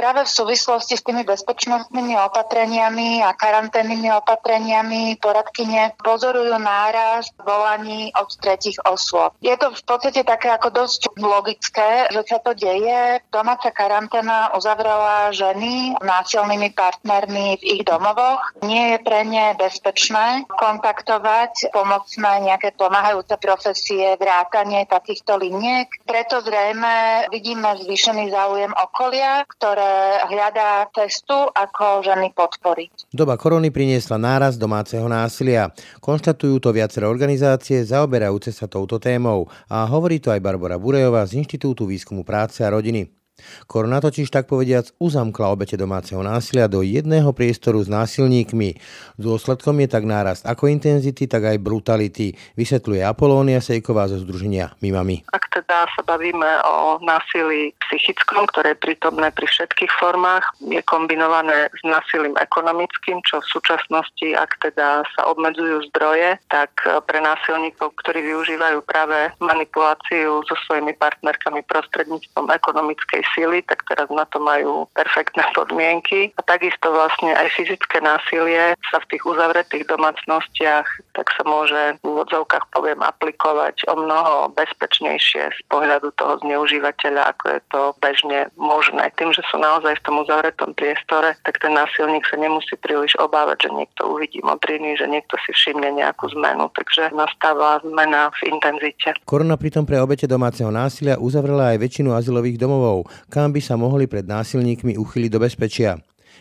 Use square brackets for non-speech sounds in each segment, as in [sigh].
práve v súvislosti s tými bezpečnostnými opatreniami a karanténnymi opatreniami poradkyne pozorujú náraz volaní od tretich osôb. Je to v podstate také ako dosť logické, že sa to deje. Domáca karanténa uzavrela ženy násilnými partnermi v ich domovoch. Nie je pre ne bezpečné kontaktovať pomocné nejaké pomáhajúce profesie, vrátanie takýchto liniek. Preto zrejme vidíme zvýšený záujem okolia, ktoré hľadá cestu, ako ženy podporiť. Doba korony priniesla náraz domáceho násilia. Konštatujú to viaceré organizácie zaoberajúce sa touto témou a hovorí to aj Barbara Burejová z Inštitútu výskumu práce a rodiny. Korona totiž tak povediac uzamkla obete domáceho násilia do jedného priestoru s násilníkmi. Dôsledkom je tak nárast ako intenzity, tak aj brutality, vysvetľuje Apolónia Sejková zo Združenia Mimami. Ak teda sa bavíme o násilí psychickom, ktoré je prítomné pri všetkých formách, je kombinované s násilím ekonomickým, čo v súčasnosti, ak teda sa obmedzujú zdroje, tak pre násilníkov, ktorí využívajú práve manipuláciu so svojimi partnerkami prostredníctvom ekonomickej sily, tak teraz na to majú perfektné podmienky. A takisto vlastne aj fyzické násilie sa v tých uzavretých domácnostiach tak sa môže v úvodzovkách poviem aplikovať o mnoho bezpečnejšie z pohľadu toho zneužívateľa, ako je to bežne možné. Tým, že sú naozaj v tom uzavretom priestore, tak ten násilník sa nemusí príliš obávať, že niekto uvidí modriny, že niekto si všimne nejakú zmenu. Takže nastáva zmena v intenzite. Korona pritom pre obete domáceho násilia uzavrela aj väčšinu azylových domovov kam by sa mohli pred násilníkmi uchyliť do bezpečia.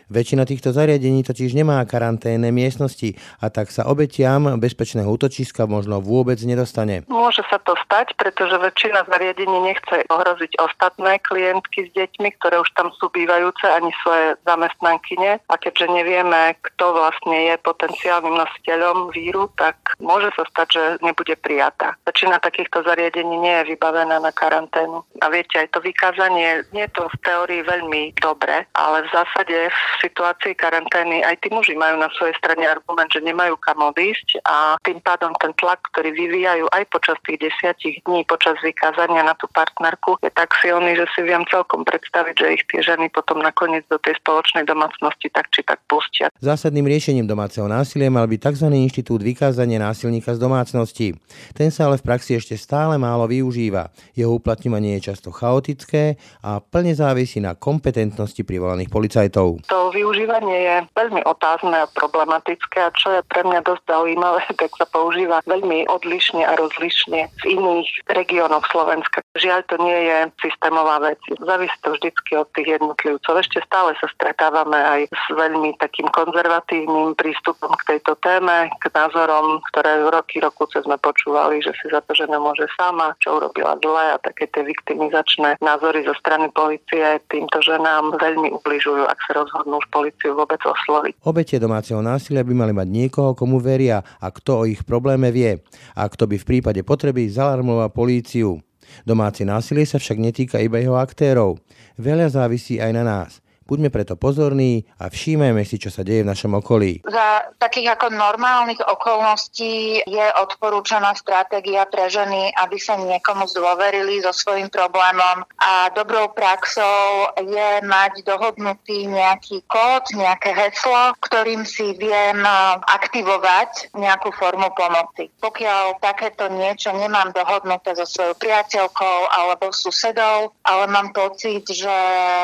Väčšina týchto zariadení totiž nemá karanténne miestnosti a tak sa obetiam bezpečného útočiska možno vôbec nedostane. Môže sa to stať, pretože väčšina zariadení nechce ohroziť ostatné klientky s deťmi, ktoré už tam sú bývajúce, ani svoje zamestnankyne. A keďže nevieme, kto vlastne je potenciálnym nositeľom víru, tak môže sa stať, že nebude prijatá. Väčšina takýchto zariadení nie je vybavená na karanténu. A viete, aj to vykázanie nie je to v teórii veľmi dobre, ale v zásade situácii karantény aj tí muži majú na svojej strane argument, že nemajú kam odísť a tým pádom ten tlak, ktorý vyvíjajú aj počas tých desiatich dní, počas vykázania na tú partnerku, je tak silný, že si viem celkom predstaviť, že ich tie ženy potom nakoniec do tej spoločnej domácnosti tak či tak pustia. Zásadným riešením domáceho násilia mal byť tzv. inštitút vykázania násilníka z domácnosti. Ten sa ale v praxi ešte stále málo využíva. Jeho uplatňovanie je často chaotické a plne závisí na kompetentnosti privolaných policajtov. To využívanie je veľmi otázne a problematické a čo je pre mňa dosť zaujímavé, [laughs] tak sa používa veľmi odlišne a rozlišne v iných regiónoch Slovenska. Žiaľ, to nie je systémová vec. Závisí to vždycky od tých jednotlivcov. Ešte stále sa stretávame aj s veľmi takým konzervatívnym prístupom k tejto téme, k názorom, ktoré roky, roku sme počúvali, že si za to žena môže sama, čo urobila zle a také tie viktimizačné názory zo strany policie týmto ženám veľmi ubližujú, ak sa rozhodnú už policiu vôbec osloviť. Obete domáceho násilia by mali mať niekoho, komu veria a kto o ich probléme vie a kto by v prípade potreby zalarmoval políciu. Domáce násilie sa však netýka iba jeho aktérov. Veľa závisí aj na nás – Buďme preto pozorní a všímajme si, čo sa deje v našom okolí. Za takých ako normálnych okolností je odporúčaná stratégia pre ženy, aby sa niekomu zdôverili so svojím problémom a dobrou praxou je mať dohodnutý nejaký kód, nejaké heslo, ktorým si viem aktivovať nejakú formu pomoci. Pokiaľ takéto niečo nemám dohodnuté so svojou priateľkou alebo susedou, ale mám pocit, že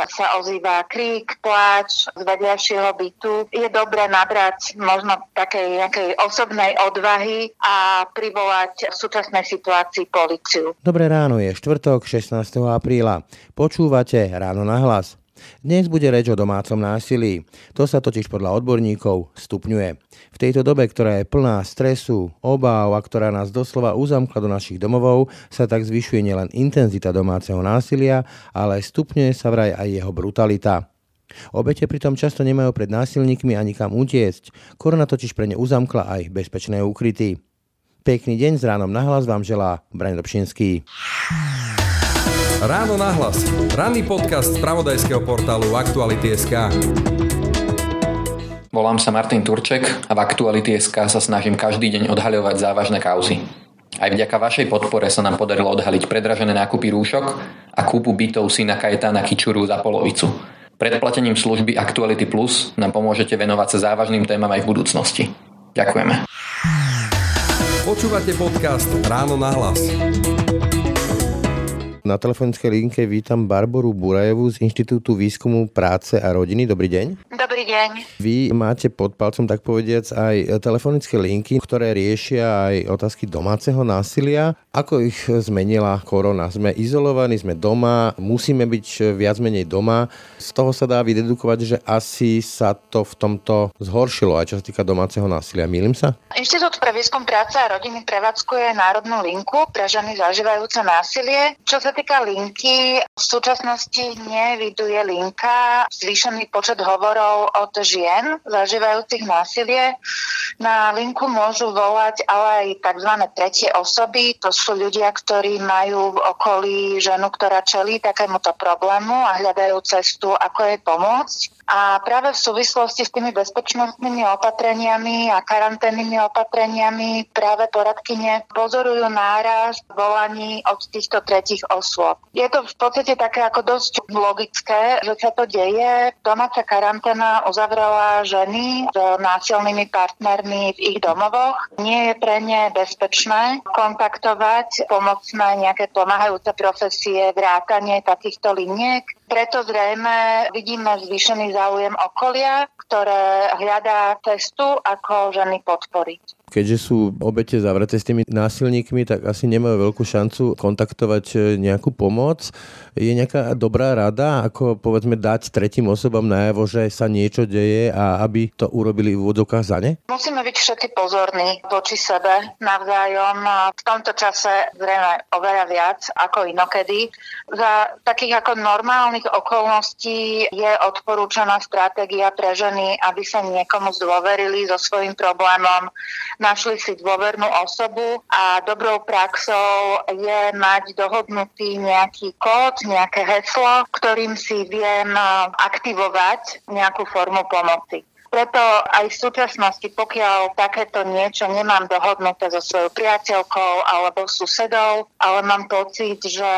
sa ozýva kríz, krík, pláč z vedľajšieho bytu. Je dobré nabrať možno takej nejakej osobnej odvahy a privolať v súčasnej situácii policiu. Dobré ráno je štvrtok 16. apríla. Počúvate ráno na hlas. Dnes bude reč o domácom násilí. To sa totiž podľa odborníkov stupňuje. V tejto dobe, ktorá je plná stresu, obáv a ktorá nás doslova uzamkla do našich domovov, sa tak zvyšuje nielen intenzita domáceho násilia, ale stupňuje sa vraj aj jeho brutalita. Obete pritom často nemajú pred násilníkmi ani kam utiecť. Korona totiž pre ne uzamkla aj bezpečné úkryty. Pekný deň s ránom nahlas vám želá Braň Dobšinský. Ráno nahlas. Ranný podcast z pravodajského portálu Aktuality.sk. Volám sa Martin Turček a v Aktuality.sk sa snažím každý deň odhaľovať závažné kauzy. Aj vďaka vašej podpore sa nám podarilo odhaliť predražené nákupy rúšok a kúpu bytov syna Kajetána Kičuru za polovicu – Predplatením služby Actuality Plus nám pomôžete venovať sa závažným témam aj v budúcnosti. Ďakujeme. Počúvate podcast Ráno na hlas. Na telefonickej linke vítam Barboru Burajevu z Inštitútu výskumu práce a rodiny. Dobrý deň. Dobrý deň. Vy máte pod palcom, tak povediac, aj telefonické linky, ktoré riešia aj otázky domáceho násilia. Ako ich zmenila korona? Sme izolovaní, sme doma, musíme byť viac menej doma. Z toho sa dá vydedukovať, že asi sa to v tomto zhoršilo, aj čo sa týka domáceho násilia. Mýlim sa? Inštitút pre výskum práce a rodiny prevádzkuje národnú linku pre ženy zažívajúce násilie. Čo sa týka linky, v súčasnosti neviduje linka zvýšený počet hovorov od žien zažívajúcich násilie. Na linku môžu volať ale aj tzv. tretie osoby. To sú ľudia, ktorí majú v okolí ženu, ktorá čelí takémuto problému a hľadajú cestu, ako jej pomôcť. A práve v súvislosti s tými bezpečnostnými opatreniami a karanténnymi opatreniami práve poradkyne pozorujú náraz volaní od týchto tretich osôb. Je to v podstate také ako dosť logické, že sa to deje. Domáca karanténa uzavrela ženy s násilnými partnermi v ich domovoch. Nie je pre ne bezpečné kontaktovať pomocné nejaké pomáhajúce profesie, vrátanie takýchto liniek. Preto zrejme vidíme zvýšený záujem okolia, ktoré hľadá cestu, ako ženy podporiť keďže sú obete zavreté s tými násilníkmi, tak asi nemajú veľkú šancu kontaktovať e, nejakú pomoc. Je nejaká dobrá rada, ako povedzme dať tretím osobám najavo, že sa niečo deje a aby to urobili v úvodokách za ne? Musíme byť všetci pozorní voči sebe navzájom. V tomto čase zrejme oveľa viac ako inokedy. Za takých ako normálnych okolností je odporúčaná stratégia pre ženy, aby sa niekomu zdôverili so svojím problémom našli si dôvernú osobu a dobrou praxou je mať dohodnutý nejaký kód, nejaké heslo, ktorým si viem aktivovať nejakú formu pomoci. Preto aj v súčasnosti, pokiaľ takéto niečo nemám dohodnuté so svojou priateľkou alebo susedou, ale mám pocit, že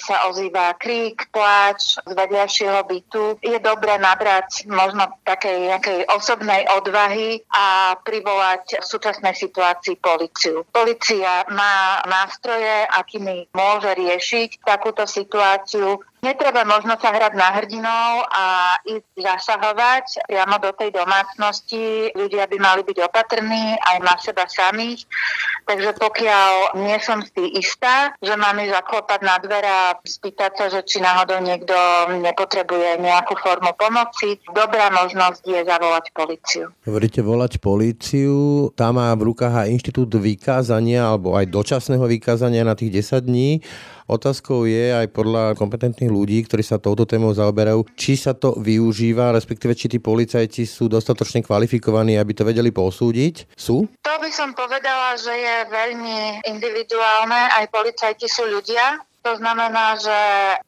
sa ozýva krík, pláč z vedľajšieho bytu, je dobré nabrať možno takej nejakej osobnej odvahy a privolať v súčasnej situácii policiu. Polícia má nástroje, akými môže riešiť takúto situáciu Netreba možno sa hrať na hrdinov a ísť zasahovať priamo do tej domácnosti. Ľudia by mali byť opatrní aj na seba samých. Takže pokiaľ nie som si istá, že mám ísť zaklopať na dvere a spýtať sa, že či náhodou niekto nepotrebuje nejakú formu pomoci, dobrá možnosť je zavolať policiu. Hovoríte volať políciu, tá má v rukách aj inštitút vykázania alebo aj dočasného vykázania na tých 10 dní. Otázkou je aj podľa kompetentných ľudí, ktorí sa touto témou zaoberajú, či sa to využíva, respektíve či tí policajti sú dostatočne kvalifikovaní, aby to vedeli posúdiť. Sú? To by som povedala, že je veľmi individuálne. Aj policajti sú ľudia, to znamená, že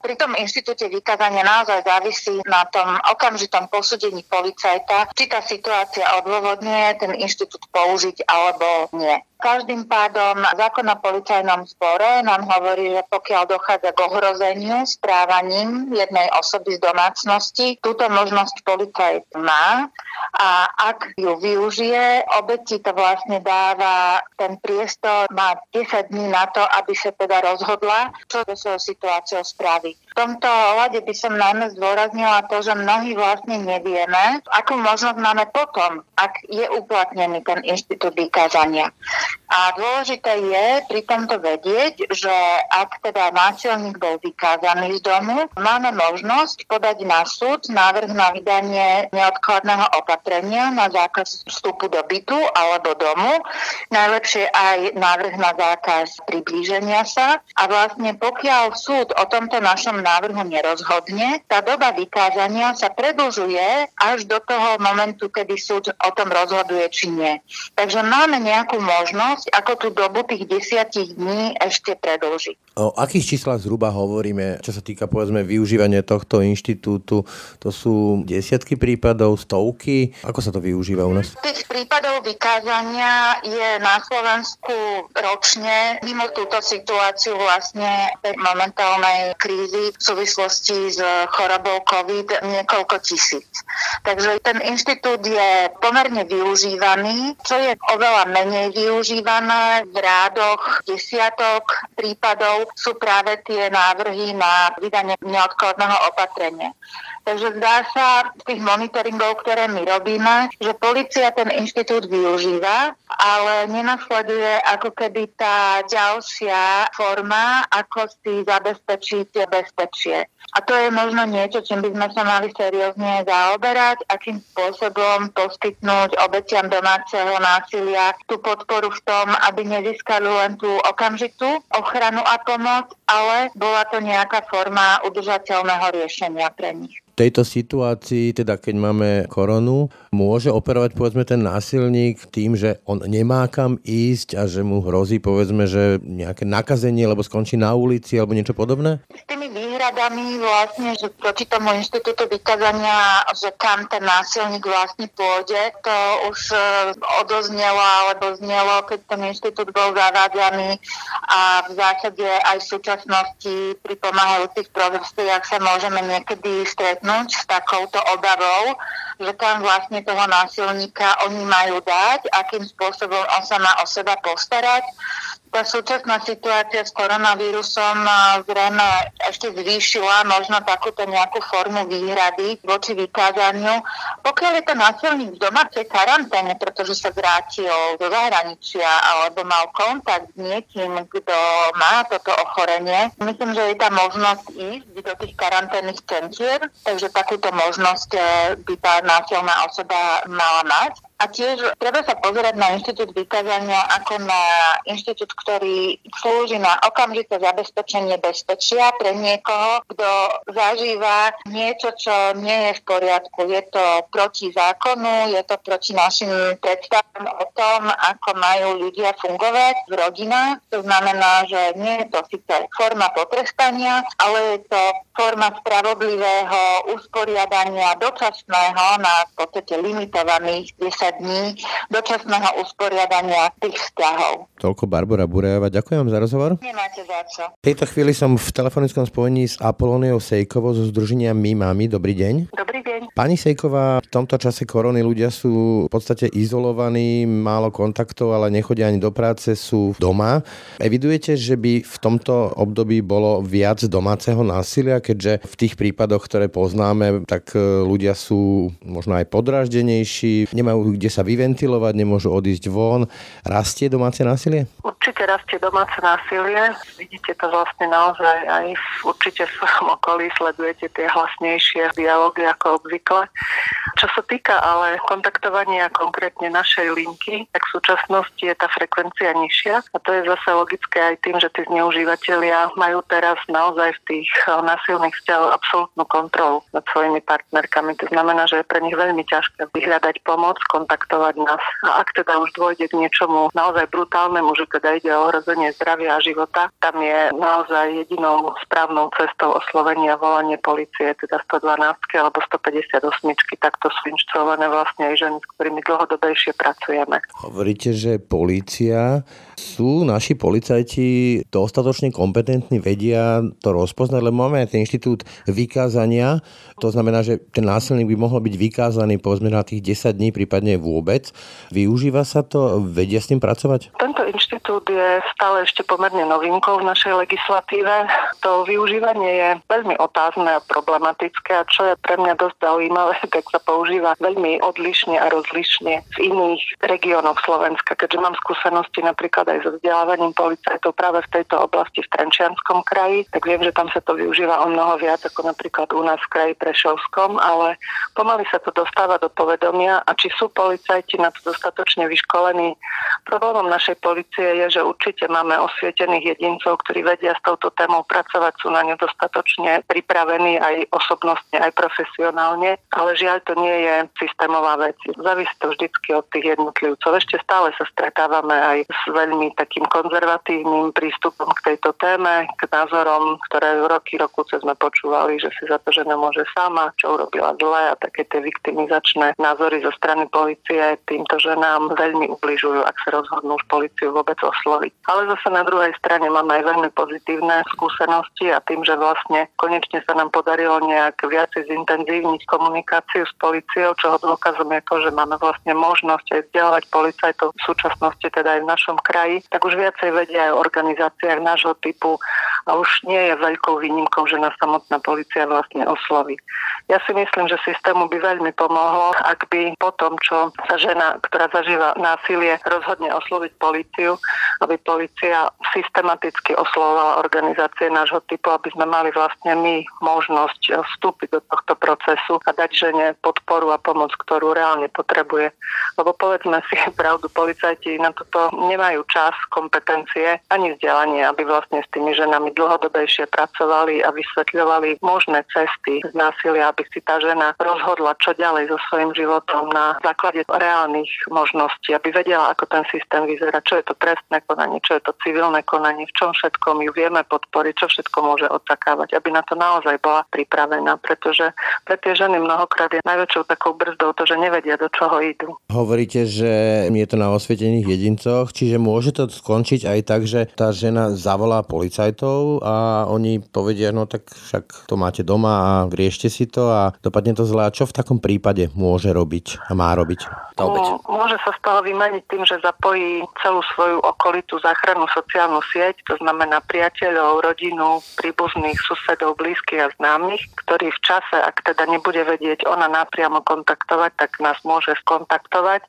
pri tom inštitúte vykázania naozaj závisí na tom okamžitom posúdení policajta, či tá situácia odôvodňuje ten inštitút použiť alebo nie. Každým pádom zákon o policajnom zbore nám hovorí, že pokiaľ dochádza k ohrozeniu správaním jednej osoby z domácnosti, túto možnosť policajt má a ak ju využije, obeti to vlastne dáva ten priestor, má 10 dní na to, aby sa teda rozhodla, čo so svojou situáciou spraviť. Tomto ohľade by som najmä zdôraznila to, že mnohí vlastne nevieme, akú možnosť máme potom, ak je uplatnený ten inštitút vykázania. A dôležité je pri tomto vedieť, že ak teda násilník bol vykázaný z domu, máme možnosť podať na súd návrh na vydanie neodkladného opatrenia na zákaz vstupu do bytu alebo domu. Najlepšie aj návrh na zákaz priblíženia sa. A vlastne pokiaľ súd o tomto našom návrhu nerozhodne, tá doba vykázania sa predlžuje až do toho momentu, kedy súd o tom rozhoduje či nie. Takže máme nejakú možnosť ako tú dobu tých desiatich dní ešte predlžiť. O akých číslach zhruba hovoríme, čo sa týka povedzme využívania tohto inštitútu? To sú desiatky prípadov, stovky? Ako sa to využíva u nás? Tých prípadov vykázania je na Slovensku ročne, mimo túto situáciu vlastne tej momentálnej krízy, v súvislosti s chorobou COVID niekoľko tisíc. Takže ten inštitút je pomerne využívaný, čo je oveľa menej využívané v rádoch desiatok prípadov sú práve tie návrhy na vydanie neodkladného opatrenia. Takže zdá sa z tých monitoringov, ktoré my robíme, že policia ten inštitút využíva, ale nenasleduje ako keby tá ďalšia forma, ako si zabezpečiť bezpečie. A to je možno niečo, čím by sme sa mali seriózne zaoberať, akým spôsobom poskytnúť obetiam domáceho násilia tú podporu v tom, aby nezískali len tú okamžitú ochranu a pomoc, ale bola to nejaká forma udržateľného riešenia pre nich tejto situácii, teda keď máme koronu, môže operovať povedzme ten násilník tým, že on nemá kam ísť a že mu hrozí povedzme, že nejaké nakazenie, lebo skončí na ulici alebo niečo podobné? S tými výhradami vlastne, že proti tomu inštitútu vykazania, že kam ten násilník vlastne pôjde, to už e, odoznelo alebo znelo, keď ten inštitút bol zavádzaný a v zásade aj v súčasnosti pri pomáhajúcich profesiách sa môžeme niekedy stretnúť s takouto obavou, že tam vlastne toho násilníka oni majú dať, akým spôsobom on sa má o seba postarať tá súčasná situácia s koronavírusom zrejme ešte zvýšila možno takúto nejakú formu výhrady voči vykázaniu. Pokiaľ je ten násilník v domácej karanténe, pretože sa vrátil do zahraničia alebo mal kontakt s niekým, kto má toto ochorenie, myslím, že je tá možnosť ísť do tých karanténnych centier, takže takúto možnosť e, by tá násilná osoba mala mať. A tiež treba sa pozerať na inštitút vykázania ako na inštitút, ktorý slúži na okamžité zabezpečenie bezpečia pre niekoho, kto zažíva niečo, čo nie je v poriadku. Je to proti zákonu, je to proti našim predstavám o tom, ako majú ľudia fungovať v rodinách. To znamená, že nie je to síce forma potrestania, ale je to forma spravodlivého usporiadania dočasného na v podstate limitovaných 10 dní dočasného usporiadania tých vzťahov. Toľko Barbara Burejová. Ďakujem vám za rozhovor. Nemáte za čo. V tejto chvíli som v telefonickom spojení s Apolóniou Sejkovou zo Združenia My Mami. Dobrý deň. Dobrý deň. Pani Sejková, v tomto čase korony ľudia sú v podstate izolovaní, málo kontaktov, ale nechodia ani do práce, sú doma. Evidujete, že by v tomto období bolo viac domáceho násilia, keďže v tých prípadoch, ktoré poznáme, tak e, ľudia sú možno aj podráždenejší, nemajú kde sa vyventilovať, nemôžu odísť von. Rastie domáce násilie? Určite rastie domáce násilie. Vidíte to vlastne naozaj aj v, určite v svojom [laughs] okolí, sledujete tie hlasnejšie dialógy ako obvykle. Čo sa týka ale kontaktovania konkrétne našej linky, tak v súčasnosti je tá frekvencia nižšia a to je zase logické aj tým, že tí zneužívateľia majú teraz naozaj v tých eh, násilných vzťahoch absolútnu kontrolu nad svojimi partnerkami. To znamená, že je pre nich veľmi ťažké vyhľadať pomoc, kontaktovať nás. A ak teda už dôjde k niečomu naozaj brutálnemu, že teda ide o ohrozenie zdravia a života, tam je naozaj jedinou správnou cestou oslovenia volanie policie, teda 112 alebo 158, takto sú inštruované vlastne aj ženy, s ktorými dlhodobejšie pracujeme. Hovoríte, že policia sú naši policajti dostatočne kompetentní, vedia to rozpoznať, lebo máme ten inštitút vykázania, to znamená, že ten násilník by mohol byť vykázaný povedzme na tých 10 dní, prípadne vôbec. Využíva sa to, vedia s tým pracovať? Tento inštitút je stále ešte pomerne novinkou v našej legislatíve. To využívanie je veľmi otázne a problematické a čo je pre mňa dosť zaujímavé, [laughs] tak sa používa veľmi odlišne a rozlišne v iných regiónoch Slovenska, keďže mám skúsenosti napríklad aj so vzdelávaním policajtov práve v tejto oblasti v Trenčianskom kraji, tak viem, že tam sa to využíva o mnoho viac ako napríklad u nás v kraji Prešovskom, ale pomaly sa to dostáva do povedomia a či sú policajti na to dostatočne vyškolení. Problémom našej policie je, že určite máme osvietených jedincov, ktorí vedia s touto témou pracovať, sú na ňu dostatočne pripravení aj osobnostne, aj profesionálne, ale žiaľ to nie je systémová vec. Závisí to vždycky od tých jednotlivcov. Ešte stále sa stretávame aj s veľmi veľmi takým konzervatívnym prístupom k tejto téme, k názorom, ktoré roky, rokuce sme počúvali, že si za to žena môže sama, čo urobila zle a také tie viktimizačné názory zo strany policie týmto ženám veľmi ubližujú, ak sa rozhodnú už policiu vôbec osloviť. Ale zase na druhej strane máme aj veľmi pozitívne skúsenosti a tým, že vlastne konečne sa nám podarilo nejak viacej zintenzívniť komunikáciu s policiou, čo dôkazom je to, že máme vlastne možnosť aj vzdelávať policajtov v súčasnosti, teda aj v našom kraji, tak už viacej vedia aj o organizáciách nášho typu a už nie je veľkou výnimkou, že nás samotná policia vlastne osloví. Ja si myslím, že systému by veľmi pomohlo, ak by po tom, čo sa žena, ktorá zažíva násilie, rozhodne osloviť policiu, aby policia systematicky oslovovala organizácie nášho typu, aby sme mali vlastne my možnosť vstúpiť do tohto procesu a dať žene podporu a pomoc, ktorú reálne potrebuje. Lebo povedzme si [laughs] pravdu, policajti na toto nemajú čas, kompetencie ani vzdelanie, aby vlastne s tými ženami dlhodobejšie pracovali a vysvetľovali možné cesty z násilia, aby si tá žena rozhodla, čo ďalej so svojím životom na základe reálnych možností, aby vedela, ako ten systém vyzerá, čo je to trestné konanie, čo je to civilné konanie, v čom všetkom ju vieme podporiť, čo všetko môže očakávať, aby na to naozaj bola pripravená, pretože pre tie ženy mnohokrát je najväčšou takou brzdou to, že nevedia, do čoho idú. Hovoríte, že je to na osvietených jedincoch, čiže môže to skončiť aj tak, že tá žena zavolá policajtov a oni povedia, no tak však to máte doma a riešte si to a dopadne to zle. A čo v takom prípade môže robiť a má robiť tá obeď? Môže sa z toho vymeniť tým, že zapojí celú svoju okolitú záchrannú sociálnu sieť, to znamená priateľov, rodinu, príbuzných, susedov, blízkych a známych, ktorí v čase, ak teda nebude vedieť ona napriamo kontaktovať, tak nás môže skontaktovať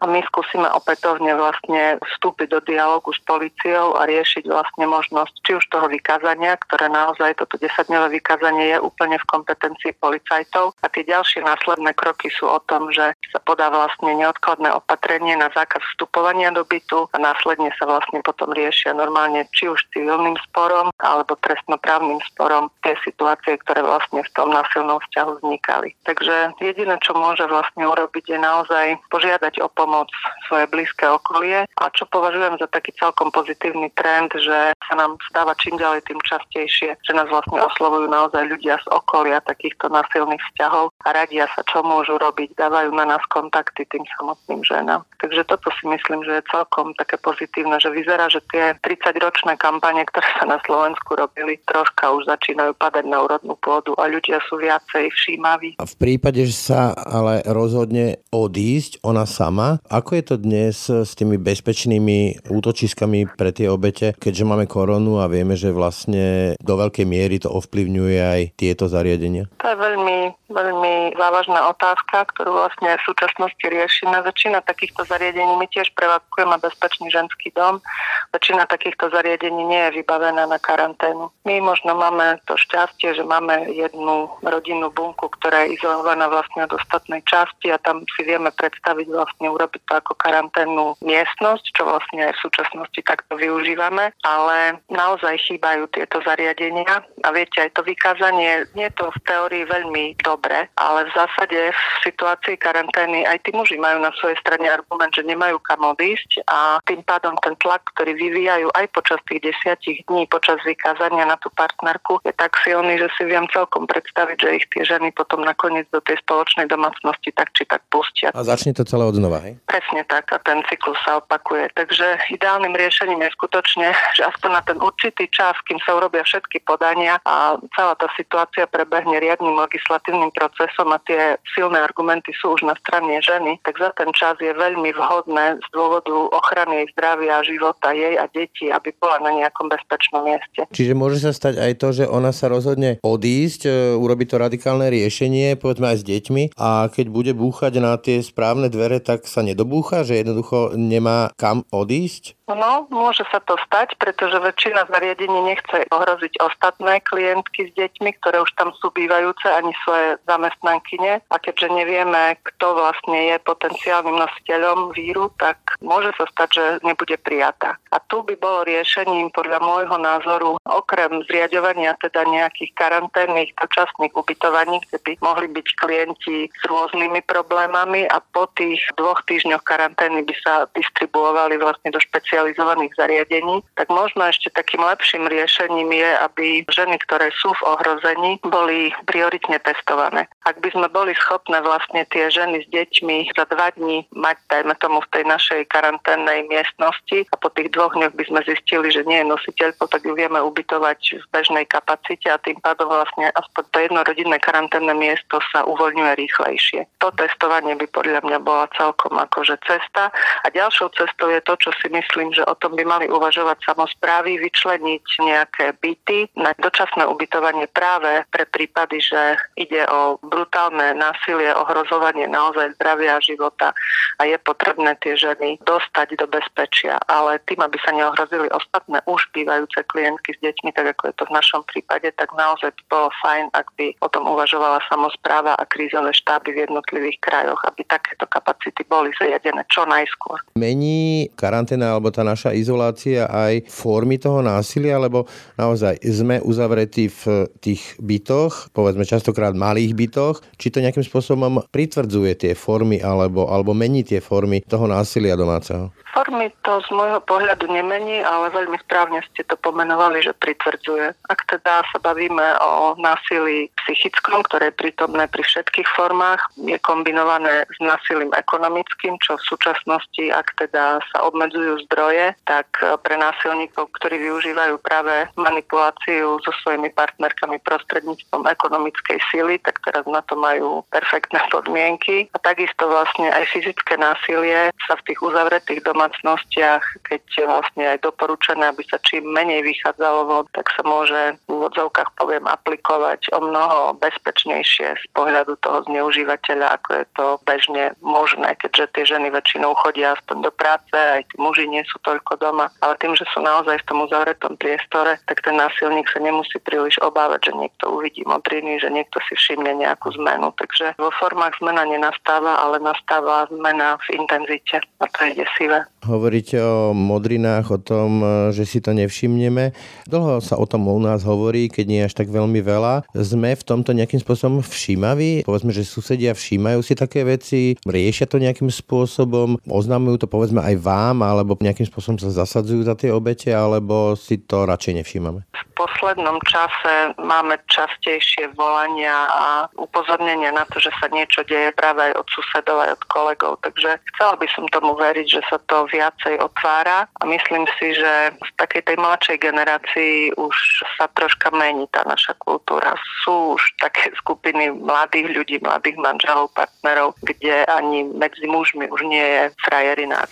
a my skúsime opätovne vlastne vstúpiť do dialogu s policiou a riešiť vlastne možnosť či už toho vykázania, ktoré naozaj toto 10-dňové vykázanie je úplne v kompetencii policajtov a tie ďalšie následné kroky sú o tom, že sa podá vlastne neodkladné opatrenie na zákaz vstupovania do bytu a následne sa vlastne potom riešia normálne či už civilným sporom alebo trestnoprávnym sporom tie situácie, ktoré vlastne v tom násilnom vzťahu vznikali. Takže jediné, čo môže vlastne urobiť, je naozaj požiadať o pomoc svoje blízke okolie a čo považujem za taký celkom pozitívny trend, že sa nám stáva čím ďalej tým častejšie, že nás vlastne oslovujú naozaj ľudia z okolia takýchto násilných vzťahov a radia sa, čo môžu robiť, dávajú na nás kontakty tým samotným ženám. Takže toto si myslím, že je celkom také pozitívne, že vyzerá, že tie 30-ročné kampane, ktoré sa na Slovensku robili, troška už začínajú padať na úrodnú pôdu a ľudia sú viacej všímaví. V prípade, že sa ale rozhodne odísť ona sama, ako je to dnes s tými bezpečnými útočiskami pre tie obete, keďže máme koronu a vieme, že vlastne do veľkej miery to ovplyvňuje aj tieto zariadenia? To je veľmi, veľmi závažná otázka, ktorú vlastne v súčasnosti riešime. Väčšina takýchto zariadení, my tiež prevádzkujeme bezpečný ženský dom, väčšina takýchto zariadení nie je vybavená na karanténu. My možno máme to šťastie, že máme jednu rodinnú bunku, ktorá je izolovaná vlastne od ostatnej časti a tam si vieme predstaviť vlastne urobiť to ako karanténnu miestnosť, čo vlastne aj v súčasnosti takto využívame, ale naozaj chýbajú tieto zariadenia a viete, aj to vykázanie nie je to v teórii veľmi dobre, ale v zásade v situácii karantény aj tí muži majú na svojej strane argument, že nemajú kam odísť a tým pádom ten tlak, ktorý vyvíjajú aj počas tých desiatich dní, počas vykázania na tú partnerku, je tak silný, že si viem celkom predstaviť, že ich tie ženy potom nakoniec do tej spoločnej domácnosti tak či tak pustia. A začne to celé od znova, hej? Presne tak a ten cyklus sa opakuje. Takže ideálnym riešením je skutočne, že aspoň na ten určitý čas, kým sa urobia všetky podania a celá tá situácia prebehne riadnym legislatívnym procesom a tie silné argumenty sú už na strane ženy, tak za ten čas je veľmi vhodné z dôvodu ochrany jej zdravia, života jej a detí, aby bola na nejakom bezpečnom mieste. Čiže môže sa stať aj to, že ona sa rozhodne odísť, e, urobiť to radikálne riešenie, povedzme aj s deťmi a keď bude búchať na tie správne dvere, tak sa nedobúcha, že jednoducho nemá kam odísť? No, môže sa to stať, pretože väčšina zariadení nechce ohroziť ostatné klientky s deťmi, ktoré už tam sú bývajúce, ani svoje zamestnankyne. A keďže nevieme, kto vlastne je potenciálnym nositeľom víru, tak môže sa stať, že nebude prijatá. A tu by bolo riešením podľa môjho názoru, okrem zriadovania teda nejakých karanténnych dočasných ubytovaní, kde by mohli byť klienti s rôznymi problémami a po tých dvoch týždňoch karantény by sa distribuovali vlastne do špecializovaných zariadení, tak možno ešte takým lepším riešením je, aby ženy, ktoré sú v ohrození, boli prioritne testované. Ak by sme boli schopné vlastne tie ženy s deťmi za dva dní mať, dajme tomu, v tej našej karanténnej miestnosti a po tých dvoch dňoch by sme zistili, že nie je nositeľko, tak ju vieme ubytovať v bežnej kapacite a tým pádom vlastne aspoň to jedno rodinné karanténne miesto sa uvoľňuje rýchlejšie. To testovanie by podľa mňa bola celkom akože cesta. A ďalšou cestou je to, čo si myslím, že o tom by mali uvažovať samozprávy, vyčleniť nejaké byty na dočasné ubytovanie práve pre prípady, že ide o brutálne násilie, ohrozovanie naozaj zdravia života a je potrebné tie ženy dostať do bezpečia. Ale tým, aby sa neohrozili ostatné už bývajúce klientky s deťmi, tak ako je to v našom prípade, tak naozaj by bolo fajn, ak by o tom uvažovala samozpráva a krízové štáby v jednotlivých krajoch, aby takéto kapacity boli zriadené čo najskôr. Mení karanténa alebo tá naša izolácia aj formy toho násilia, lebo naozaj sme uzavretí v tých bytoch, povedzme častokrát malých bytoch, či to nejakým spôsobom pritvrdzuje tie formy alebo, alebo mení tie formy toho násilia domáceho? Formy to z môjho pohľadu nemení, ale veľmi správne ste to pomenovali, že pritvrdzuje. Ak teda sa bavíme o násilí psychickom, ktoré je prítomné pri všetkých formách, je kombinované s násilím ekonomickým, čo v súčasnosti, ak teda sa obmedzujú zdroje, tak pre násilníkov, ktorí využívajú práve manipuláciu so svojimi partnerkami prostredníctvom ekonomickej síly, tak teraz na to majú perfektné [laughs] podmienky. A takisto vlastne aj fyzické násilie sa v tých uzavretých domácnostiach, keď je vlastne aj doporučené, aby sa čím menej vychádzalo tak sa môže úvodzovkách poviem aplikovať o mnoho bezpečnejšie z pohľadu toho zneužívateľa, ako je to bežne možné, keďže tie ženy väčšinou chodia aspoň do práce, aj tí muži nie sú toľko doma, ale tým, že sú naozaj v tom uzavretom priestore, tak ten násilník sa nemusí príliš obávať, že niekto uvidí modriny, že niekto si všimne nejakú zmenu. Takže vo formách zmena nenastáva, ale nastáva zmena v intenzite a to je desivé. Hovoríte o modrinách, o tom, že si to nevšimneme. Dlho sa o tom u nás hovorí, keď nie až tak veľmi veľa. Sme v tomto nejakým spôsobom všímaví? Povedzme, že susedia všímajú si také veci, riešia to nejakým spôsobom, oznamujú to povedzme aj vám, alebo nejakým spôsobom sa zasadzujú za tie obete, alebo si to radšej nevšímame? V poslednom čase máme častejšie volania a upozornenia na to, že sa niečo deje práve aj od susedov, aj od kolegov. Takže chcela by som tomu veriť, že sa to viacej otvára a myslím si, že v takej tej mladšej generácii už sa troška mení tá naša kultúra. Sú už také skupiny mladých ľudí, mladých manželov, partnerov, kde ani medzi mužmi už nie je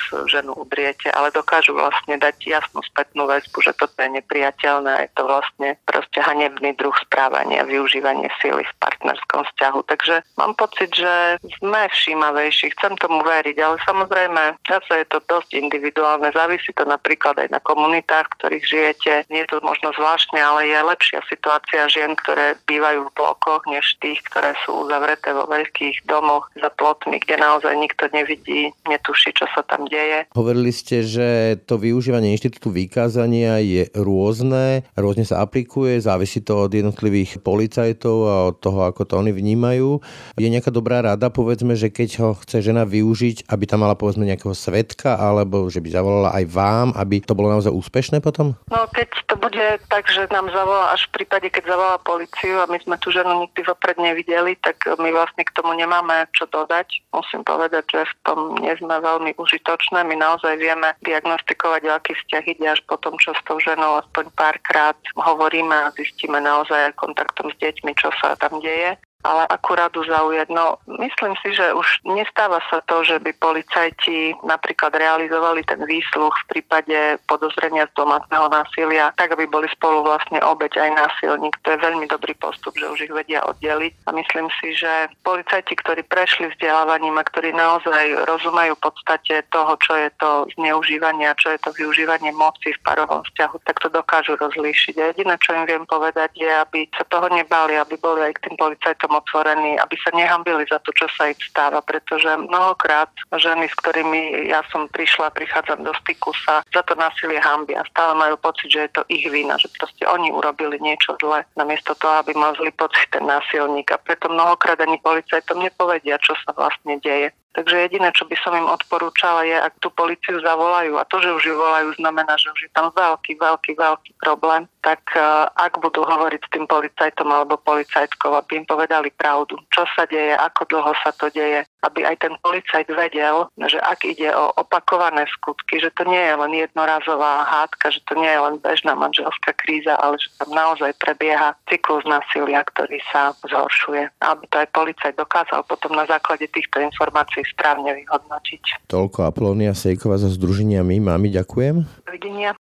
svoju ženu udriete, ale dokážu vlastne dať jasnú spätnú väzbu, že toto je nepriateľné a je to vlastne proste hanebný druh správania, využívanie síly v partnerskom vzťahu. Takže mám pocit, že sme všímavejší, chcem tomu veriť, ale samozrejme zase je to dosť individuálne. Závisí to napríklad aj na komunitách, v ktorých žijete. Nie je to možno zvláštne, ale je lepšia situácia žien, ktoré bývajú v blokoch, než tých, ktoré sú uzavreté vo veľkých domoch za plotmi, kde naozaj nikto nevidí, netuší, čo sa tam deje. Hovorili ste, že to využívanie inštitútu vykázania je rôzne, rôzne sa aplikuje, závisí to od jednotlivých policajtov a od toho, ako to oni vnímajú. Je nejaká dobrá rada, povedzme, že keď ho chce žena využiť, aby tam mala povedzme nejakého svetka, alebo že by zavolala aj vám, aby to bolo naozaj úspešné potom? No keď to bude tak, že nám zavolá až v prípade, keď zavolá policiu a my sme tú ženu nikdy vopred nevideli, tak my vlastne k tomu nemáme čo dodať. Musím povedať, že v tom nie sme veľmi užitočné. My naozaj vieme diagnostikovať, aký vzťah ide až po tom, čo s tou ženou aspoň párkrát hovoríme a zistíme naozaj aj kontaktom s deťmi, čo sa tam deje ale akurát zaujať. No, myslím si, že už nestáva sa to, že by policajti napríklad realizovali ten výsluch v prípade podozrenia z domáceho násilia, tak aby boli spolu vlastne obeď aj násilník. To je veľmi dobrý postup, že už ich vedia oddeliť. A myslím si, že policajti, ktorí prešli vzdelávaním a ktorí naozaj rozumejú podstate toho, čo je to zneužívanie a čo je to využívanie moci v parovom vzťahu, tak to dokážu rozlíšiť. A jediné, čo im viem povedať, je, aby sa toho nebali, aby boli aj k tým policajtom otvorení, aby sa nehambili za to, čo sa im stáva, pretože mnohokrát ženy, s ktorými ja som prišla, prichádzam do styku, sa za to násilie hambia. Stále majú pocit, že je to ich vina, že proste oni urobili niečo zle, namiesto toho, aby mal pocit ten násilník. A preto mnohokrát ani policajtom nepovedia, čo sa vlastne deje. Takže jediné, čo by som im odporúčala je, ak tú policiu zavolajú a to, že už ju volajú, znamená, že už je tam veľký, veľký, veľký problém, tak uh, ak budú hovoriť s tým policajtom alebo policajtkou, aby im povedali pravdu, čo sa deje, ako dlho sa to deje, aby aj ten policajt vedel, že ak ide o opakované skutky, že to nie je len jednorazová hádka, že to nie je len bežná manželská kríza, ale že tam naozaj prebieha cyklus násilia, ktorý sa zhoršuje. Aby to aj policajt dokázal potom na základe týchto informácií správne vyhodnotiť. Toľko Apolónia Sejková zo Združenia My. Mami, ďakujem. Dovidenia.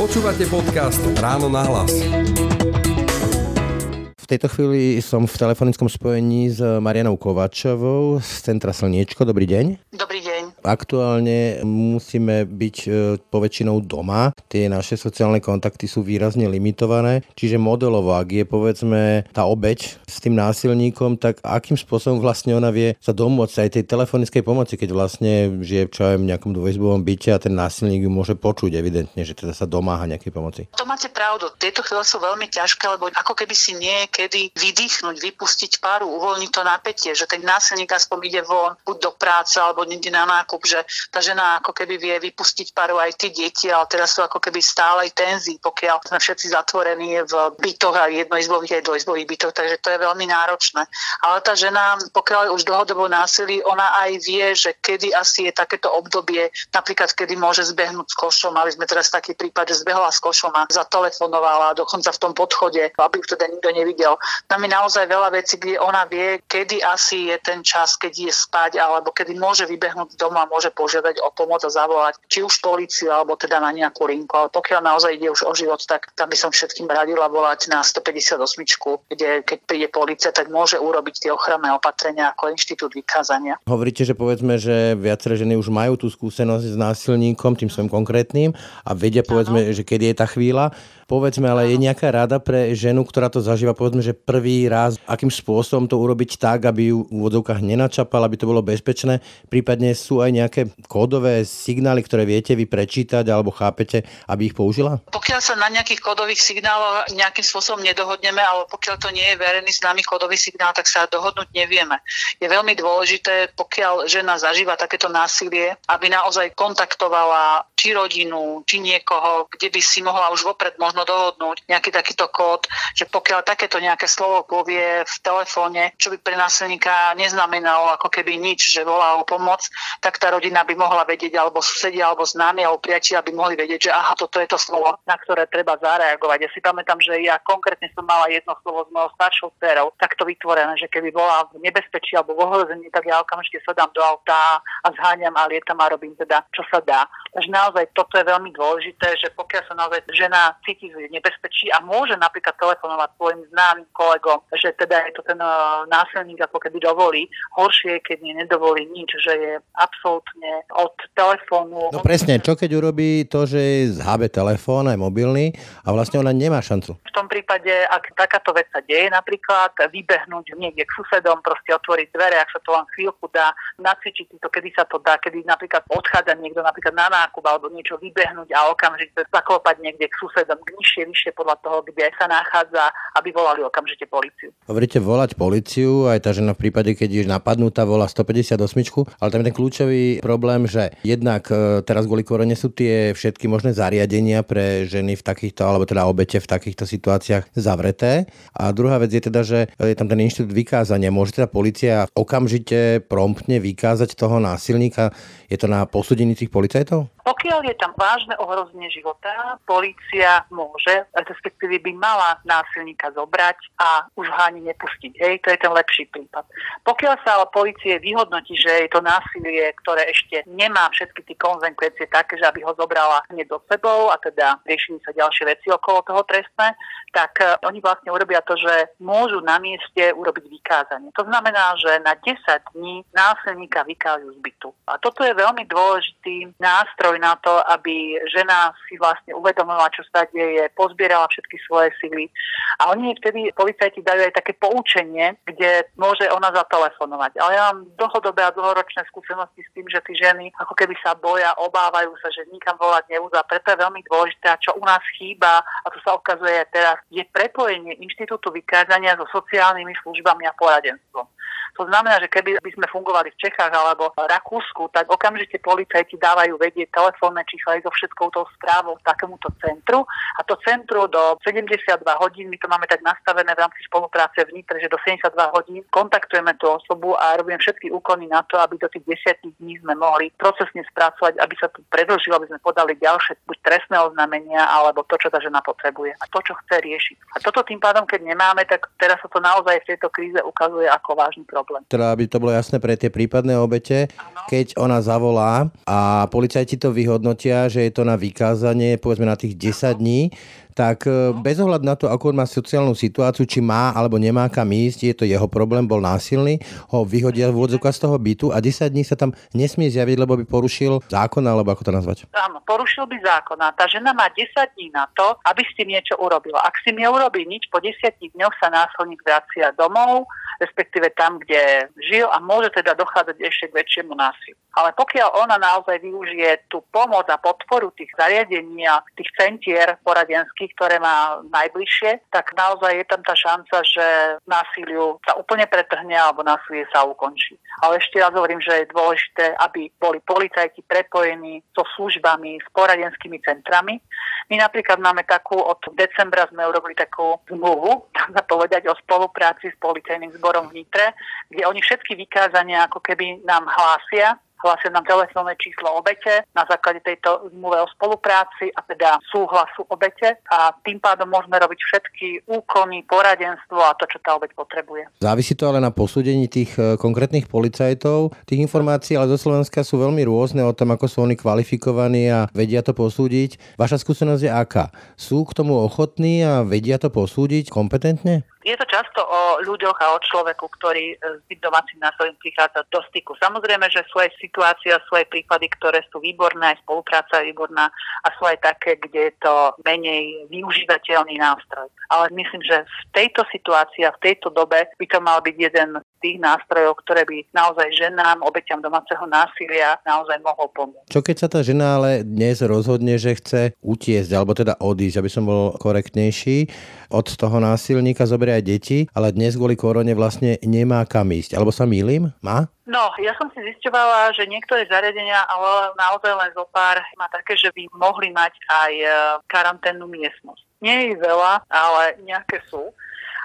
Počúvate podcast Ráno na hlas. V tejto chvíli som v telefonickom spojení s Marianou Kovačovou z Centra Slniečko. Dobrý deň. Dobrý deň. Aktuálne musíme byť e, poväčšinou doma. Tie naše sociálne kontakty sú výrazne limitované, čiže modelovo, ak je povedzme tá obeď s tým násilníkom, tak akým spôsobom vlastne ona vie sa domôcť aj tej telefonickej pomoci, keď vlastne žije čo aj v nejakom dvojizbovom byte a ten násilník ju môže počuť evidentne, že teda sa domáha nejakej pomoci. To máte pravdu. Tieto chvíle sú veľmi ťažké, lebo ako keby si niekedy vydýchnuť, vypustiť paru, uvoľniť to napätie, že ten násilník aspoň ide von, buď do práce alebo niekde na nákup nákup, že tá žena ako keby vie vypustiť paru aj tie deti, ale teraz sú ako keby stále tenzí, pokiaľ sme všetci zatvorení v bytoch a jednoizbových aj dvojizbových bytoch, takže to je veľmi náročné. Ale tá žena, pokiaľ je už dlhodobo násilí, ona aj vie, že kedy asi je takéto obdobie, napríklad kedy môže zbehnúť s košom. Mali sme teraz taký prípad, že zbehla s košom a zatelefonovala dokonca v tom podchode, aby už teda nikto nevidel. Tam je naozaj veľa vecí, kde ona vie, kedy asi je ten čas, keď je spať alebo kedy môže vybehnúť doma a môže požiadať o pomoc a zavolať či už policiu alebo teda na nejakú linku. Ale pokiaľ naozaj ide už o život, tak tam by som všetkým radila volať na 158, kde keď príde policia, tak môže urobiť tie ochranné opatrenia ako inštitút vykázania. Hovoríte, že povedzme, že viaceré ženy už majú tú skúsenosť s násilníkom, tým svojim konkrétnym a vedia povedzme, ano. že kedy je tá chvíľa. Povedzme, ale je nejaká rada pre ženu, ktorá to zažíva, povedzme, že prvý raz, akým spôsobom to urobiť tak, aby ju v úvodzovkách nenačapal, aby to bolo bezpečné. Prípadne sú aj nejaké kódové signály, ktoré viete vy prečítať alebo chápete, aby ich použila? Pokiaľ sa na nejakých kódových signáloch nejakým spôsobom nedohodneme, alebo pokiaľ to nie je verejný známy kódový signál, tak sa dohodnúť nevieme. Je veľmi dôležité, pokiaľ žena zažíva takéto násilie, aby naozaj kontaktovala či rodinu, či niekoho, kde by si mohla už vopred možno možno dohodnúť nejaký takýto kód, že pokiaľ takéto nejaké slovo povie v telefóne, čo by pre násilníka neznamenalo ako keby nič, že volá o pomoc, tak tá rodina by mohla vedieť, alebo susedia, alebo známi, alebo priatelia by mohli vedieť, že aha, toto je to slovo, na ktoré treba zareagovať. Ja si pamätám, že ja konkrétne som mala jedno slovo s mojou staršou dcerou, takto vytvorené, že keby bola v nebezpečí alebo v ohrození, tak ja okamžite sa dám do auta a zháňam a lietam a robím teda, čo sa dá. Takže naozaj toto je veľmi dôležité, že pokiaľ sa naozaj žena cíti v nebezpečí a môže napríklad telefonovať svojim známym kolegom, že teda je to ten uh, násilník ako keby dovolí. Horšie, keď nie nedovolí nič, že je absolútne od telefónu. No presne, čo keď urobí to, že zhábe telefón aj mobilný a vlastne ona nemá šancu? V tom prípade, ak takáto vec sa deje, napríklad vybehnúť niekde k susedom, proste otvoriť dvere, ak sa to len chvíľku dá, nacvičiť si to, kedy sa to dá, kedy napríklad odchádza niekto napríklad na nákup alebo niečo vybehnúť a okamžite zaklopať niekde k susedom, k nižšie, vyššie podľa toho, kde sa nachádza, aby volali okamžite policiu. Hovoríte volať policiu, aj tá žena v prípade, keď je napadnutá, volá 158, ale tam je ten kľúčový problém, že jednak e, teraz kvôli korone sú tie všetky možné zariadenia pre ženy v takýchto, alebo teda obete v takýchto situáciách zavreté. A druhá vec je teda, že je tam ten inštitút vykázania. Môže teda policia okamžite promptne vykázať toho násilníka? Je to na posúdení tých policajtov? Pokiaľ je tam vážne ohrozenie života, policia môže, respektíve by mala násilníka zobrať a už ho ani nepustiť. Hej, to je ten lepší prípad. Pokiaľ sa ale policie vyhodnotí, že je to násilie, ktoré ešte nemá všetky tie konzekvencie také, že aby ho zobrala hneď do sebou a teda riešili sa ďalšie veci okolo toho trestné, tak uh, oni vlastne urobia to, že môžu na mieste urobiť vykázanie. To znamená, že na 10 dní násilníka vykážu z bytu. A toto je veľmi dôležitý nástroj na to, aby žena si vlastne uvedomila, čo sa deje, pozbierala všetky svoje sily. A oni vtedy policajti dajú aj také poučenie, kde môže ona zatelefonovať. Ale ja mám dlhodobé a dlhoročné skúsenosti s tým, že tí ženy ako keby sa boja, obávajú sa, že nikam volať nebudú. A preto je veľmi dôležité, čo u nás chýba, a to sa ukazuje teraz, je prepojenie inštitútu vykázania so sociálnymi službami a poradenstvom. To znamená, že keby by sme fungovali v Čechách alebo v Rakúsku, tak okamžite policajti dávajú vedieť telefónne čísla aj so všetkou tou správou takémuto centru a to centru do 72 hodín, my to máme tak nastavené v rámci spolupráce v Nitre, že do 72 hodín kontaktujeme tú osobu a robíme všetky úkony na to, aby do tých 10 dní sme mohli procesne spracovať, aby sa tu predlžilo, aby sme podali ďalšie buď trestné oznámenia alebo to, čo tá žena potrebuje a to, čo chce riešiť. A toto tým pádom, keď nemáme, tak teraz sa to naozaj v tejto kríze ukazuje ako vážny problém. Teda, aby to bolo jasné pre tie prípadné obete, ano. keď ona zavolá a policajti to vyhodnotia, že je to na vykázanie, povedzme na tých 10 dní, tak e, bez ohľadu na to, ako má sociálnu situáciu, či má alebo nemá kam ísť, je to jeho problém, bol násilný, ho vyhodia v z toho bytu a 10 dní sa tam nesmie zjaviť, lebo by porušil zákon, alebo ako to nazvať? Áno, porušil by zákon a tá žena má 10 dní na to, aby s tým niečo urobila. Ak si neurobí nič, po 10 dňoch sa násilník vracia domov, respektíve tam, kde žil a môže teda dochádzať ešte k väčšiemu násiliu. Ale pokiaľ ona naozaj využije tú pomoc a podporu tých zariadení a tých centier poradenských, ktoré má najbližšie, tak naozaj je tam tá šanca, že násiliu sa úplne pretrhne alebo násilie sa ukončí. Ale ešte raz hovorím, že je dôležité, aby boli policajti prepojení so službami, s poradenskými centrami. My napríklad máme takú, od decembra sme urobili takú zmluvu, [laughs] tak povedať, o spolupráci s policajným zborom v Nitre, kde oni všetky vykázania ako keby nám hlásia hlásia nám telefónne číslo obete na základe tejto zmluve o spolupráci a teda súhlasu obete a tým pádom môžeme robiť všetky úkony, poradenstvo a to, čo tá obeť potrebuje. Závisí to ale na posúdení tých e, konkrétnych policajtov. Tých informácií ale zo Slovenska sú veľmi rôzne o tom, ako sú oni kvalifikovaní a vedia to posúdiť. Vaša skúsenosť je aká? Sú k tomu ochotní a vedia to posúdiť kompetentne? Je to často o ľuďoch a o človeku, ktorý e, s tým domácim násilím prichádza do styku. Samozrejme, že sú aj situácia, sú aj prípady, ktoré sú výborné, aj spolupráca je výborná a sú aj také, kde je to menej využívateľný nástroj. Ale myslím, že v tejto situácii a v tejto dobe by to mal byť jeden tých nástrojov, ktoré by naozaj ženám, obeťam domáceho násilia naozaj mohol pomôcť. Čo keď sa tá žena ale dnes rozhodne, že chce utiesť, alebo teda odísť, aby som bol korektnejší, od toho násilníka zoberie aj deti, ale dnes kvôli korone vlastne nemá kam ísť. Alebo sa mýlim? Má? No, ja som si zisťovala, že niektoré zariadenia, ale naozaj len zo pár, má také, že by mohli mať aj e, karanténnu miestnosť. Nie je veľa, ale nejaké sú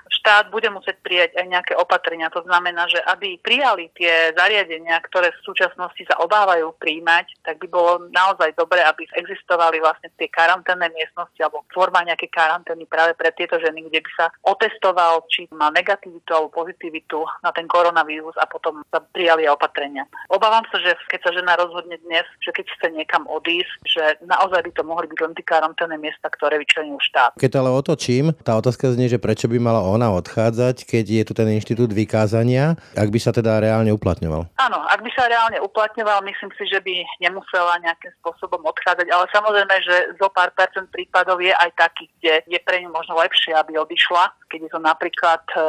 štát bude musieť prijať aj nejaké opatrenia. To znamená, že aby prijali tie zariadenia, ktoré v súčasnosti sa obávajú príjmať, tak by bolo naozaj dobre, aby existovali vlastne tie karanténne miestnosti alebo forma nejaké karantény práve pre tieto ženy, kde by sa otestoval, či má negativitu alebo pozitivitu na ten koronavírus a potom sa prijali opatrenia. Obávam sa, že keď sa žena rozhodne dnes, že keď chce niekam odísť, že naozaj by to mohli byť len tie karanténne miesta, ktoré vyčlenil štát. Keď ale otočím, tá otázka znie, že prečo by mala ona odchádzať, keď je tu ten inštitút vykázania, ak by sa teda reálne uplatňoval? Áno, ak by sa reálne uplatňoval, myslím si, že by nemusela nejakým spôsobom odchádzať, ale samozrejme, že zo pár percent prípadov je aj takých, kde je pre ňu možno lepšie, aby odišla, keď je to napríklad e,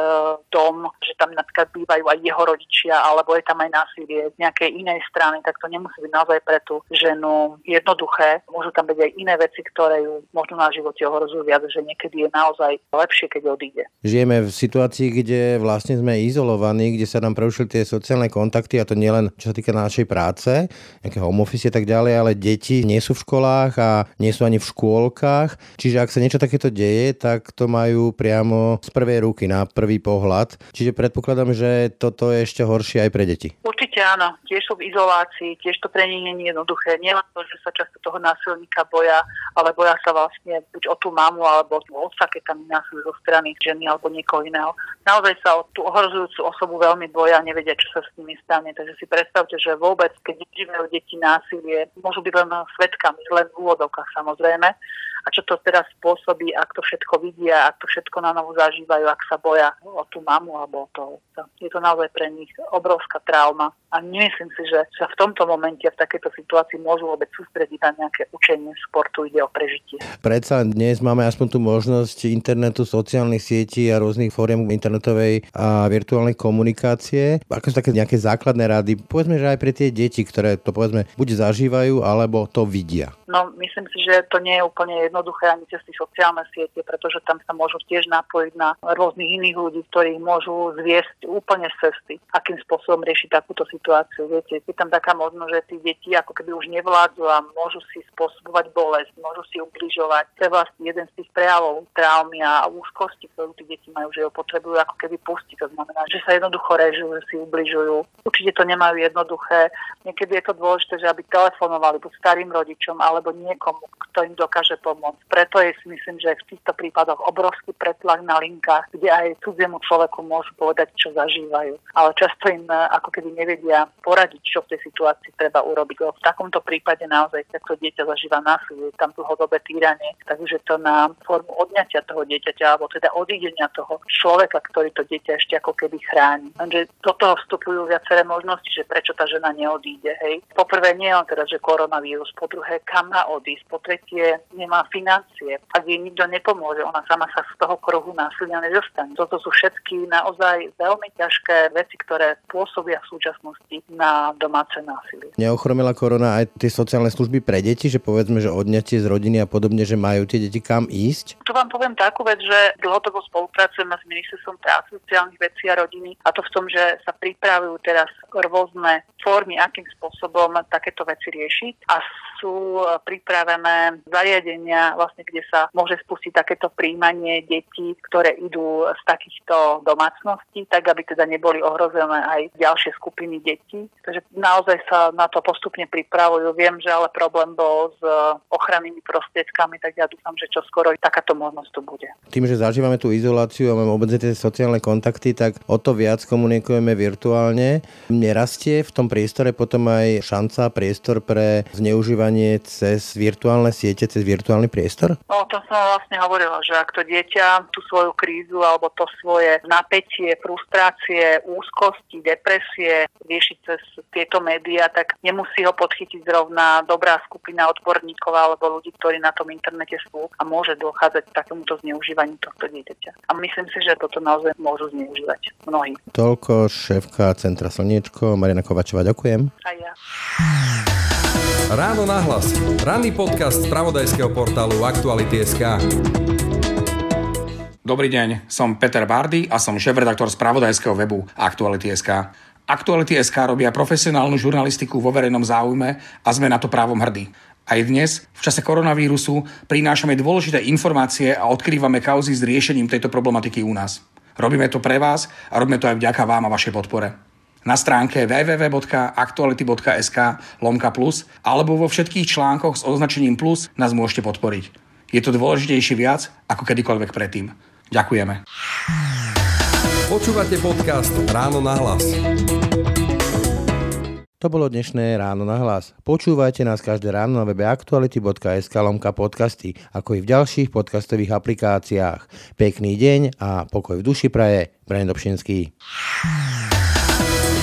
dom, že tam napríklad bývajú aj jeho rodičia, alebo je tam aj násilie z nejakej inej strany, tak to nemusí byť naozaj pre tú ženu jednoduché. Môžu tam byť aj iné veci, ktoré ju možno na živote ohrozujú viac, že niekedy je naozaj lepšie, keď odíde. Žijeme v situácii, kde vlastne sme izolovaní, kde sa nám prerušili tie sociálne kontakty a to nielen čo sa týka našej práce, nejaké home office a tak ďalej, ale deti nie sú v školách a nie sú ani v škôlkach. Čiže ak sa niečo takéto deje, tak to majú priamo z prvej ruky na prvý pohľad. Čiže predpokladám, že toto je ešte horšie aj pre deti. Určite áno, tiež sú v izolácii, tiež to pre nich nie je jednoduché. Nielen to, že sa často toho násilníka boja, ale boja sa vlastne buď o tú mamu alebo o otca, keď tam násil zo strany ženy alebo niekoho iného. Naozaj sa o tú ohrozujúcu osobu veľmi boja, nevedia, čo sa s nimi stane. Takže si predstavte, že vôbec, keď žijeme deti násilie, môžu byť len svetkami, len v úvodokách samozrejme. A čo to teraz spôsobí, ak to všetko vidia, ak to všetko na novo zažívajú, ak sa boja o tú mamu alebo o to. Je to naozaj pre nich obrovská trauma. A nemyslím si, že sa v tomto momente v takejto situácii môžu vôbec sústrediť na nejaké učenie sportu, ide o prežitie. Predsa dnes máme aspoň tú možnosť internetu, sociálnych sietí a rôznych fóriem internetovej a virtuálnej komunikácie. Ako sú také nejaké základné rady? Povedzme, že aj pre tie deti, ktoré to povedzme buď zažívajú, alebo to vidia. No myslím si, že to nie je úplne jednoduché ani cez tie sociálne siete, pretože tam sa môžu tiež napojiť na rôznych iných ľudí, ktorí môžu zviesť úplne z cesty, akým spôsobom riešiť takúto situáciu. Viete, je tam taká možnosť, že tí deti ako keby už nevládzu a môžu si spôsobovať bolesť, môžu si ubližovať. To je vlastne jeden z tých prejavov traumy a úzkosti, ktorú tí deti majú, že ho potrebujú ako keby pustiť. To znamená, že sa jednoducho režujú, že si ubližujú. Určite to nemajú jednoduché. Niekedy je to dôležité, že aby telefonovali buď starým rodičom alebo niekomu, kto im dokáže pomôcť. Preto je si myslím, že v týchto prípadoch obrovský pretlak na linkách, kde aj cudziemu človeku môžu povedať, čo zažívajú. Ale často im eh, ako keby nevedia poradiť, čo v tej situácii treba urobiť. Lebo v takomto prípade naozaj, ak to dieťa zažíva násilie, tam dlhodobé týranie, takže to na formu odňatia toho dieťaťa, alebo teda odídenia toho človeka, ktorý to dieťa ešte ako keby chráni. Lenže do toho vstupujú viaceré možnosti, že prečo tá žena neodíde. Hej. Poprvé nie on teda, že koronavírus, po druhé kam má odísť, po tretie nemá financie. Ak jej nikto nepomôže, ona sama sa z toho kruhu násilia nedostane. Toto sú všetky naozaj veľmi ťažké veci, ktoré pôsobia v súčasnosti na domáce násilie. Neochromila korona aj tie sociálne služby pre deti, že povedzme, že odňatie z rodiny a podobne, že majú tie deti kam ísť? Tu vám poviem takú vec, že dlhodobo spolupracujeme s ministerstvom práce, sociálnych vecí a rodiny a to v tom, že sa pripravujú teraz rôzne formy, akým spôsobom takéto veci riešiť a sú pripravené zariadenia, vlastne, kde sa môže spustiť takéto príjmanie detí, ktoré idú z takýchto domácností, tak aby teda neboli ohrozené aj ďalšie skupiny detí. Takže naozaj sa na to postupne pripravujú. Viem, že ale problém bol s ochrannými prostriedkami, tak ja dúfam, že čo skoro takáto možnosť tu bude. Tým, že zažívame tú izoláciu a máme tie sociálne kontakty, tak o to viac komunikujeme virtuálne. Nerastie v tom priestore potom aj šanca, priestor pre zneužívanie cez virtuálne siete, cez virtuálny priestor? No, o tom som vlastne hovorila, že ak to dieťa tú svoju krízu alebo to svoje napätie, frustrácie, úzkosti, depresie rieši cez tieto médiá, tak nemusí ho podchytiť zrovna dobrá skupina odborníkov alebo ľudí, ktorí na tom internete sú a môže dochádzať k takémuto zneužívaniu tohto dieťaťa. A myslím si, že toto naozaj môžu zneužívať mnohí. Toľko šéfka Centra Slniečko, Mariana Kovačová, ďakujem. A ja. Ráno nahlas. Ranný podcast z pravodajského portálu Aktuality.sk. Dobrý deň, som Peter Bardy a som šéf-redaktor spravodajského webu Aktuality.sk. Aktuality.sk robia profesionálnu žurnalistiku vo verejnom záujme a sme na to právom hrdí. Aj dnes, v čase koronavírusu, prinášame dôležité informácie a odkrývame kauzy s riešením tejto problematiky u nás. Robíme to pre vás a robíme to aj vďaka vám a vašej podpore na stránke www.aktuality.sk lomka plus alebo vo všetkých článkoch s označením plus nás môžete podporiť. Je to dôležitejšie viac ako kedykoľvek predtým. Ďakujeme. Počúvate podcast Ráno na hlas. To bolo dnešné ráno na hlas. Počúvajte nás každé ráno na webe aktuality.sk lomka podcasty, ako i v ďalších podcastových aplikáciách. Pekný deň a pokoj v duši praje. Brand Dobšinský.